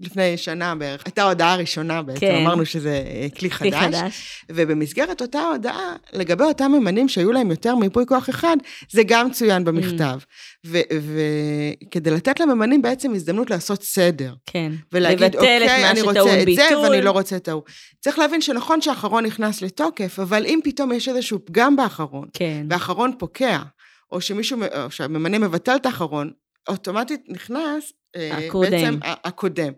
לפני שנה בערך, הייתה ההודעה הראשונה בעצם, כן. אמרנו שזה אה, כלי כלי חדש. חדש. ובמסגרת אותה הודעה, לגבי אותם ממנים שהיו להם יותר מיפוי כוח אחד, זה גם צוין במכתב. וכדי לתת לממנים בעצם הזדמנות לעשות סדר. כן. ולהגיד, אוקיי, את מה אני רוצה את זה ביטול. ואני לא רוצה את ההוא. צריך להבין שנכון שהאחרון נכנס לתוקף, אבל אם פתאום יש איזשהו פגם באחרון, כן. והאחרון פוקע, או שמישהו, או שהממנה מבטל את האחרון, אוטומטית נכנס אה, הקודם. בעצם הקודם.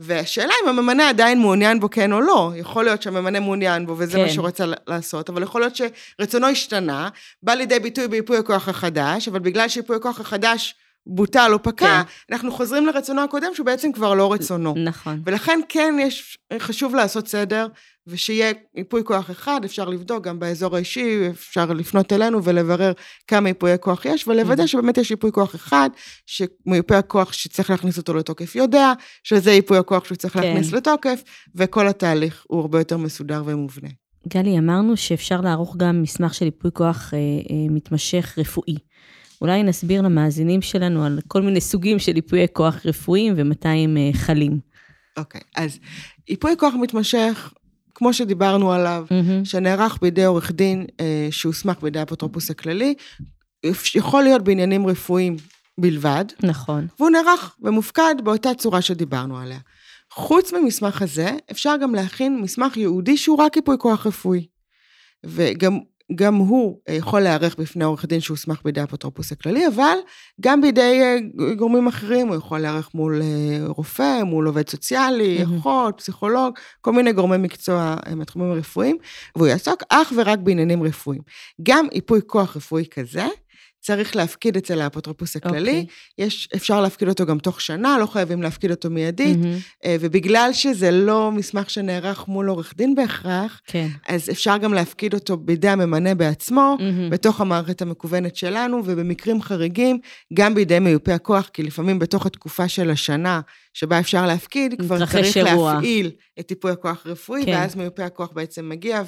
והשאלה אם הממנה עדיין מעוניין בו כן או לא. יכול להיות שהממנה מעוניין בו וזה כן. מה שהוא רצה לעשות, אבל יכול להיות שרצונו השתנה, בא לידי ביטוי בייפוי הכוח החדש, אבל בגלל שייפוי הכוח החדש בוטל או פקע, כן. אנחנו חוזרים לרצונו הקודם, שהוא בעצם כבר לא רצונו. נכון. ולכן כן יש, חשוב לעשות סדר, ושיהיה ייפוי כוח אחד, אפשר לבדוק גם באזור האישי, אפשר לפנות אלינו ולברר כמה ייפויי כוח יש, ולוודא. שבאמת יש ייפוי כוח אחד, שמיופה הכוח שצריך להכניס אותו לתוקף יודע, שזה ייפוי הכוח שהוא צריך כן. להכניס לתוקף, וכל התהליך הוא הרבה יותר מסודר ומובנה. גלי, אמרנו שאפשר לערוך גם מסמך של ייפוי כוח אה, אה, מתמשך רפואי. אולי נסביר למאזינים שלנו על כל מיני סוגים של ייפויי כוח רפואיים ומתי הם אה, חלים. אוקיי, אז ייפוי כוח מתמשך, כמו שדיברנו עליו, מהמם. שנערך בידי עורך דין אה, שהוסמך בידי האפוטרופוס הכללי, יכול להיות בעניינים רפואיים בלבד, נכון. והוא נערך ומופקד באותה צורה שדיברנו עליה. חוץ ממסמך הזה, אפשר גם להכין מסמך ייעודי שהוא רק ייפוי כוח רפואי. וגם גם הוא אה, יכול להיערך בפני עורך דין שהוסמך בידי האפוטרופוס הכללי, אבל גם בידי אה, גורמים אחרים, הוא יכול להיערך מול אה, רופא, מול עובד סוציאלי. אחות, פסיכולוג, כל מיני גורמי מקצוע מהתחומים הרפואיים, והוא יעסוק אך ורק בעניינים רפואיים. גם ייפוי כוח רפואי כזה, צריך להפקיד אצל האפוטרופוס הכללי, אוקיי. יש, אפשר להפקיד אותו גם תוך שנה, לא חייבים להפקיד אותו מיידית. אה, ובגלל שזה לא מסמך שנערך מול עורך דין בהכרח, כן. אז אפשר גם להפקיד אותו בידי הממנה בעצמו, מהמם. בתוך המערכת המקוונת שלנו, ובמקרים חריגים, גם בידי מיופה הכוח, כי לפעמים בתוך התקופה של השנה שבה אפשר להפקיד, כבר צריך אירוע. להפעיל את ייפוי הכוח הרפואי, כן. ואז מיופה הכוח בעצם מגיע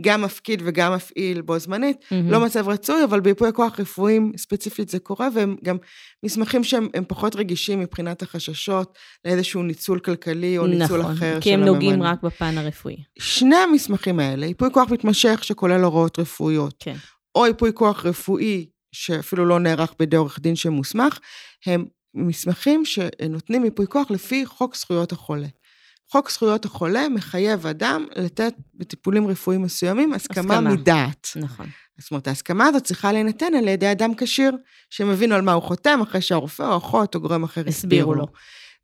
וגם מפקיד וגם מפעיל בו זמנית. מהמם. לא מצב רצוי, אבל בייפוי הכוח רפואיים ספציפית זה קורה, והם גם מסמכים שהם הם פחות רגישים מבחינת החששות לאיזשהו ניצול כלכלי או ניצול נכון, אחר כי של הם נוגעים הממנה. רק בפן הרפואי. שני המסמכים האלה, ייפוי כוח מתמשך שכולל הוראות רפואיות, כן. או ייפוי כוח רפואי שאפילו לא נערך בידי עורך דין שמוסמך, הם מסמכים שנותנים ייפוי כוח לפי חוק זכויות החולה. חוק זכויות החולה מחייב אדם לתת בטיפולים רפואיים מסוימים הסכמה, הסכמה. מדעת. נכון. זאת אומרת, ההסכמה הזאת צריכה להינתן על ידי אדם כשיר, שמבין על מה הוא חותם אחרי שהרופא או אחות או גורם אחר הסבירו לו.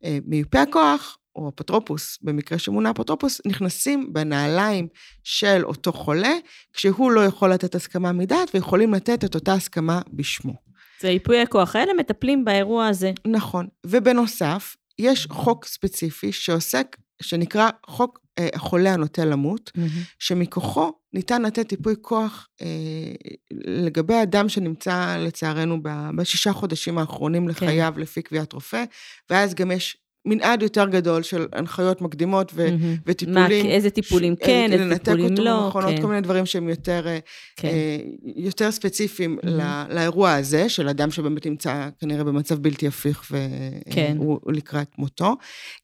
אה, מיופה הכוח, או אפוטרופוס, במקרה שמונה אפוטרופוס, נכנסים בנעליים של אותו חולה, כשהוא לא יכול לתת הסכמה מדעת, ויכולים לתת את אותה הסכמה בשמו. זה ייפויי הכוח האלה מטפלים באירוע הזה. נכון. ובנוסף, יש חוק ספציפי שעוסק, שנקרא חוק אה, החולה הנוטה למות, מהמם. שמכוחו ניתן לתת ייפוי כוח אה, לגבי אדם שנמצא לצערנו ב- בשישה חודשים האחרונים לחייו לפי קביעת רופא, ואז גם יש מנעד יותר גדול של הנחיות מקדימות ו- מהמם. וטיפולים. מה, איזה טיפולים ש- כן, איזה לנתק טיפולים אותו לא, במכונות, כן. כל מיני דברים שהם יותר, אה, כן. אה, יותר ספציפיים מהמם. ל- לאירוע הזה, של אדם שבאמת נמצא כנראה במצב בלתי הפיך כן. והוא הוא לקראת מותו.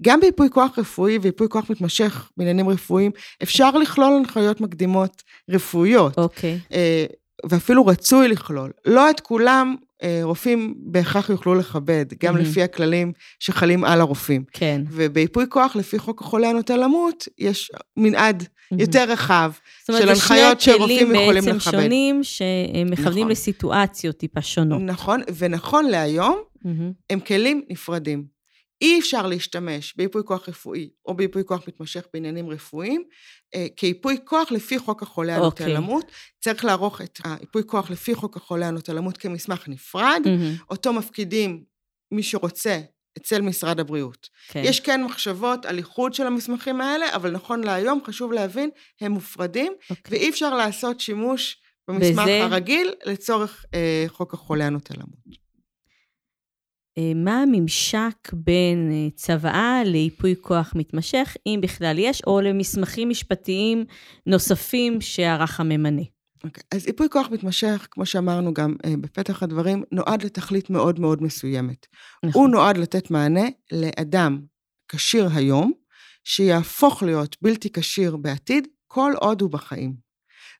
גם בייפוי כוח רפואי וייפוי כוח מתמשך בעניינים רפואיים, אפשר לכלול הנחיות מקדימות רפואיות. אוקיי. אה, ואפילו רצוי לכלול. לא את כולם רופאים בהכרח יוכלו לכבד, גם מהמם. לפי הכללים שחלים על הרופאים. כן. ובייפוי כוח, לפי חוק החולה הנוטה למות, יש מנעד יותר רחב זאת אומרת, של זה הנחיות שני שרופאים כלים יכולים בעצם לכבד. שונים שמכוונים נכון. לסיטואציות טיפה שונות. נכון, ונכון להיום, מהמם. הם כלים נפרדים. אי אפשר להשתמש בייפוי כוח רפואי או בייפוי כוח מתמשך בעניינים רפואיים אה, כייפוי כוח לפי חוק החולה הנוטה אוקיי. למות. צריך לערוך את הייפוי כוח לפי חוק החולה הנוטה למות כמסמך נפרד, מהמם. אותו מפקידים מי שרוצה אצל משרד הבריאות. כן. יש כן מחשבות על איחוד של המסמכים האלה, אבל נכון להיום חשוב להבין, הם מופרדים, אוקיי. ואי אפשר לעשות שימוש במסמך בזה- הרגיל לצורך אה, חוק החולה הנוטה למות. אה, מה הממשק בין אה, צוואה לייפוי כוח מתמשך, אם בכלל יש, או למסמכים משפטיים נוספים שערך הממנה? אוקיי, אז ייפוי כוח מתמשך, כמו שאמרנו גם אה, בפתח הדברים, נועד לתכלית מאוד מאוד מסוימת. נכון. הוא נועד לתת מענה לאדם כשיר היום, שיהפוך להיות בלתי כשיר בעתיד, כל עוד הוא בחיים.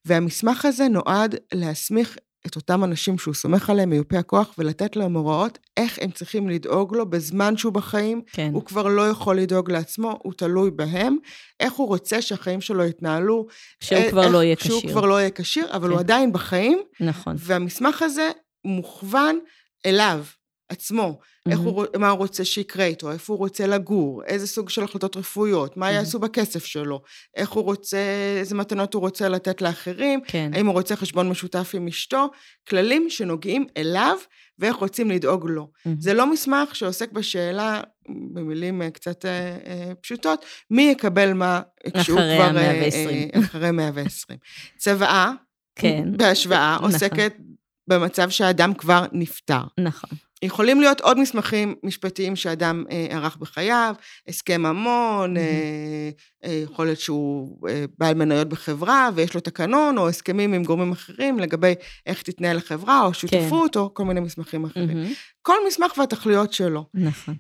והמסמך הזה נועד להסמיך את אותם אנשים שהוא סומך עליהם, מיופי הכוח, ולתת להם הוראות איך הם צריכים לדאוג לו בזמן שהוא בחיים. כן. הוא כבר לא יכול לדאוג לעצמו, הוא תלוי בהם. איך הוא רוצה שהחיים שלו יתנהלו. כשהוא אה, כבר איך- לא יהיה כשיר. כבר לא יהיה כשיר, אבל כן. הוא עדיין בחיים, נכון. והמסמך הזה מוכוון אליו. עצמו, איך הוא, מה הוא רוצה שיקרה איתו, איפה הוא רוצה לגור, איזה סוג של החלטות רפואיות, מה יעשו בכסף שלו, איך הוא רוצה, איזה מתנות הוא רוצה לתת לאחרים, כן. האם הוא רוצה חשבון משותף עם אשתו, כללים שנוגעים אליו ואיך רוצים לדאוג לו. זה לא מסמך שעוסק בשאלה, במילים אה, קצת אה, אה, פשוטות, מי יקבל מה כשהוא אחרי כבר... המאה אה, ועשרים. אה, אחרי 120. צוואה, כן. בהשוואה, נכון. עוסקת במצב שהאדם כבר נפטר. נכון. יכולים להיות עוד מסמכים משפטיים שאדם אה, ערך בחייו, הסכם ממון, אה, אה, יכול להיות שהוא אה, בעל מניות בחברה ויש לו תקנון, או הסכמים עם גורמים אחרים לגבי איך תתנהל החברה, או שותפות, או כל מיני מסמכים אחרים. מהמם. כל מסמך והתכליות שלו. נכון.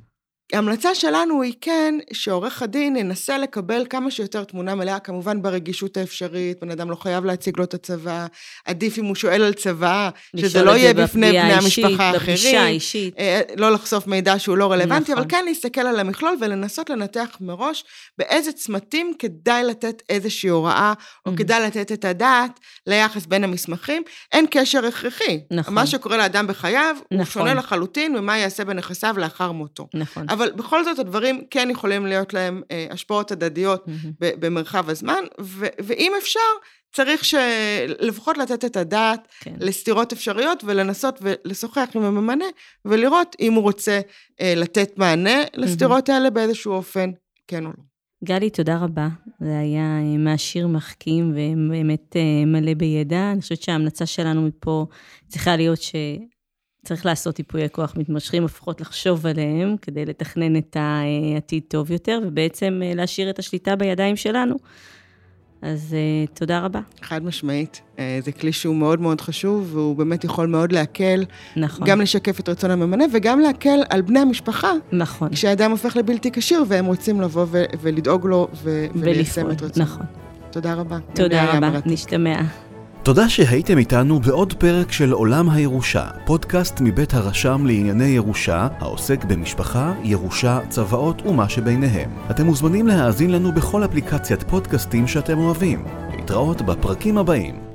ההמלצה שלנו היא כן שעורך הדין ינסה לקבל כמה שיותר תמונה מלאה, כמובן ברגישות האפשרית, בן אדם לא חייב להציג לו את הצבא, עדיף אם הוא שואל על צבא, שזה לא יהיה בפני בני המשפחה בפגישה האחרים. האישית. אה, לא לחשוף מידע שהוא לא רלוונטי, נכון. אבל כן להסתכל על המכלול ולנסות לנתח מראש באיזה צמתים כדאי לתת איזושהי הוראה, או Mhm. כדאי לתת את הדעת ליחס בין המסמכים. אין קשר הכרחי. נכון. מה שקורה לאדם בחייו, הוא נכון. שונה לחלוטין ממה יעשה בנכסיו לאחר מותו. נכון. אבל בכל זאת הדברים כן יכולים להיות להם אה, השפעות הדדיות. ב- במרחב הזמן, ו- ואם אפשר, צריך ש- לפחות לתת את הדעת כן. לסתירות אפשריות ולנסות ולשוחח עם הממנה ולראות אם הוא רוצה אה, לתת מענה לסתירות האלה באיזשהו אופן, כן או לא. גלי, תודה רבה. זה היה אה, מעשיר, מחכים ובאמת אה, מלא בידע. אני חושבת שההמלצה שלנו מפה צריכה להיות שצריך לעשות ייפויי כוח מתמשכים, לפחות לחשוב עליהם, כדי לתכנן את העתיד טוב יותר, ובעצם אה, להשאיר את השליטה בידיים שלנו. אז אה, תודה רבה. חד משמעית. אה, זה כלי שהוא מאוד מאוד חשוב, והוא באמת יכול מאוד להקל, נכון. גם לשקף את רצון הממנה וגם להקל על בני המשפחה, נכון. כשאדם הופך לבלתי כשיר והם רוצים לבוא ו- ולדאוג לו ו- וליישם. את רצונו. נכון. תודה רבה. תודה רבה. נשתמע. תודה שהייתם איתנו בעוד פרק של עולם הירושה, פודקאסט מבית הרשם לענייני ירושה, העוסק במשפחה, ירושה, צוואות ומה שביניהם. אתם מוזמנים להאזין לנו בכל אפליקציית פודקאסטים שאתם אוהבים. להתראות בפרקים הבאים.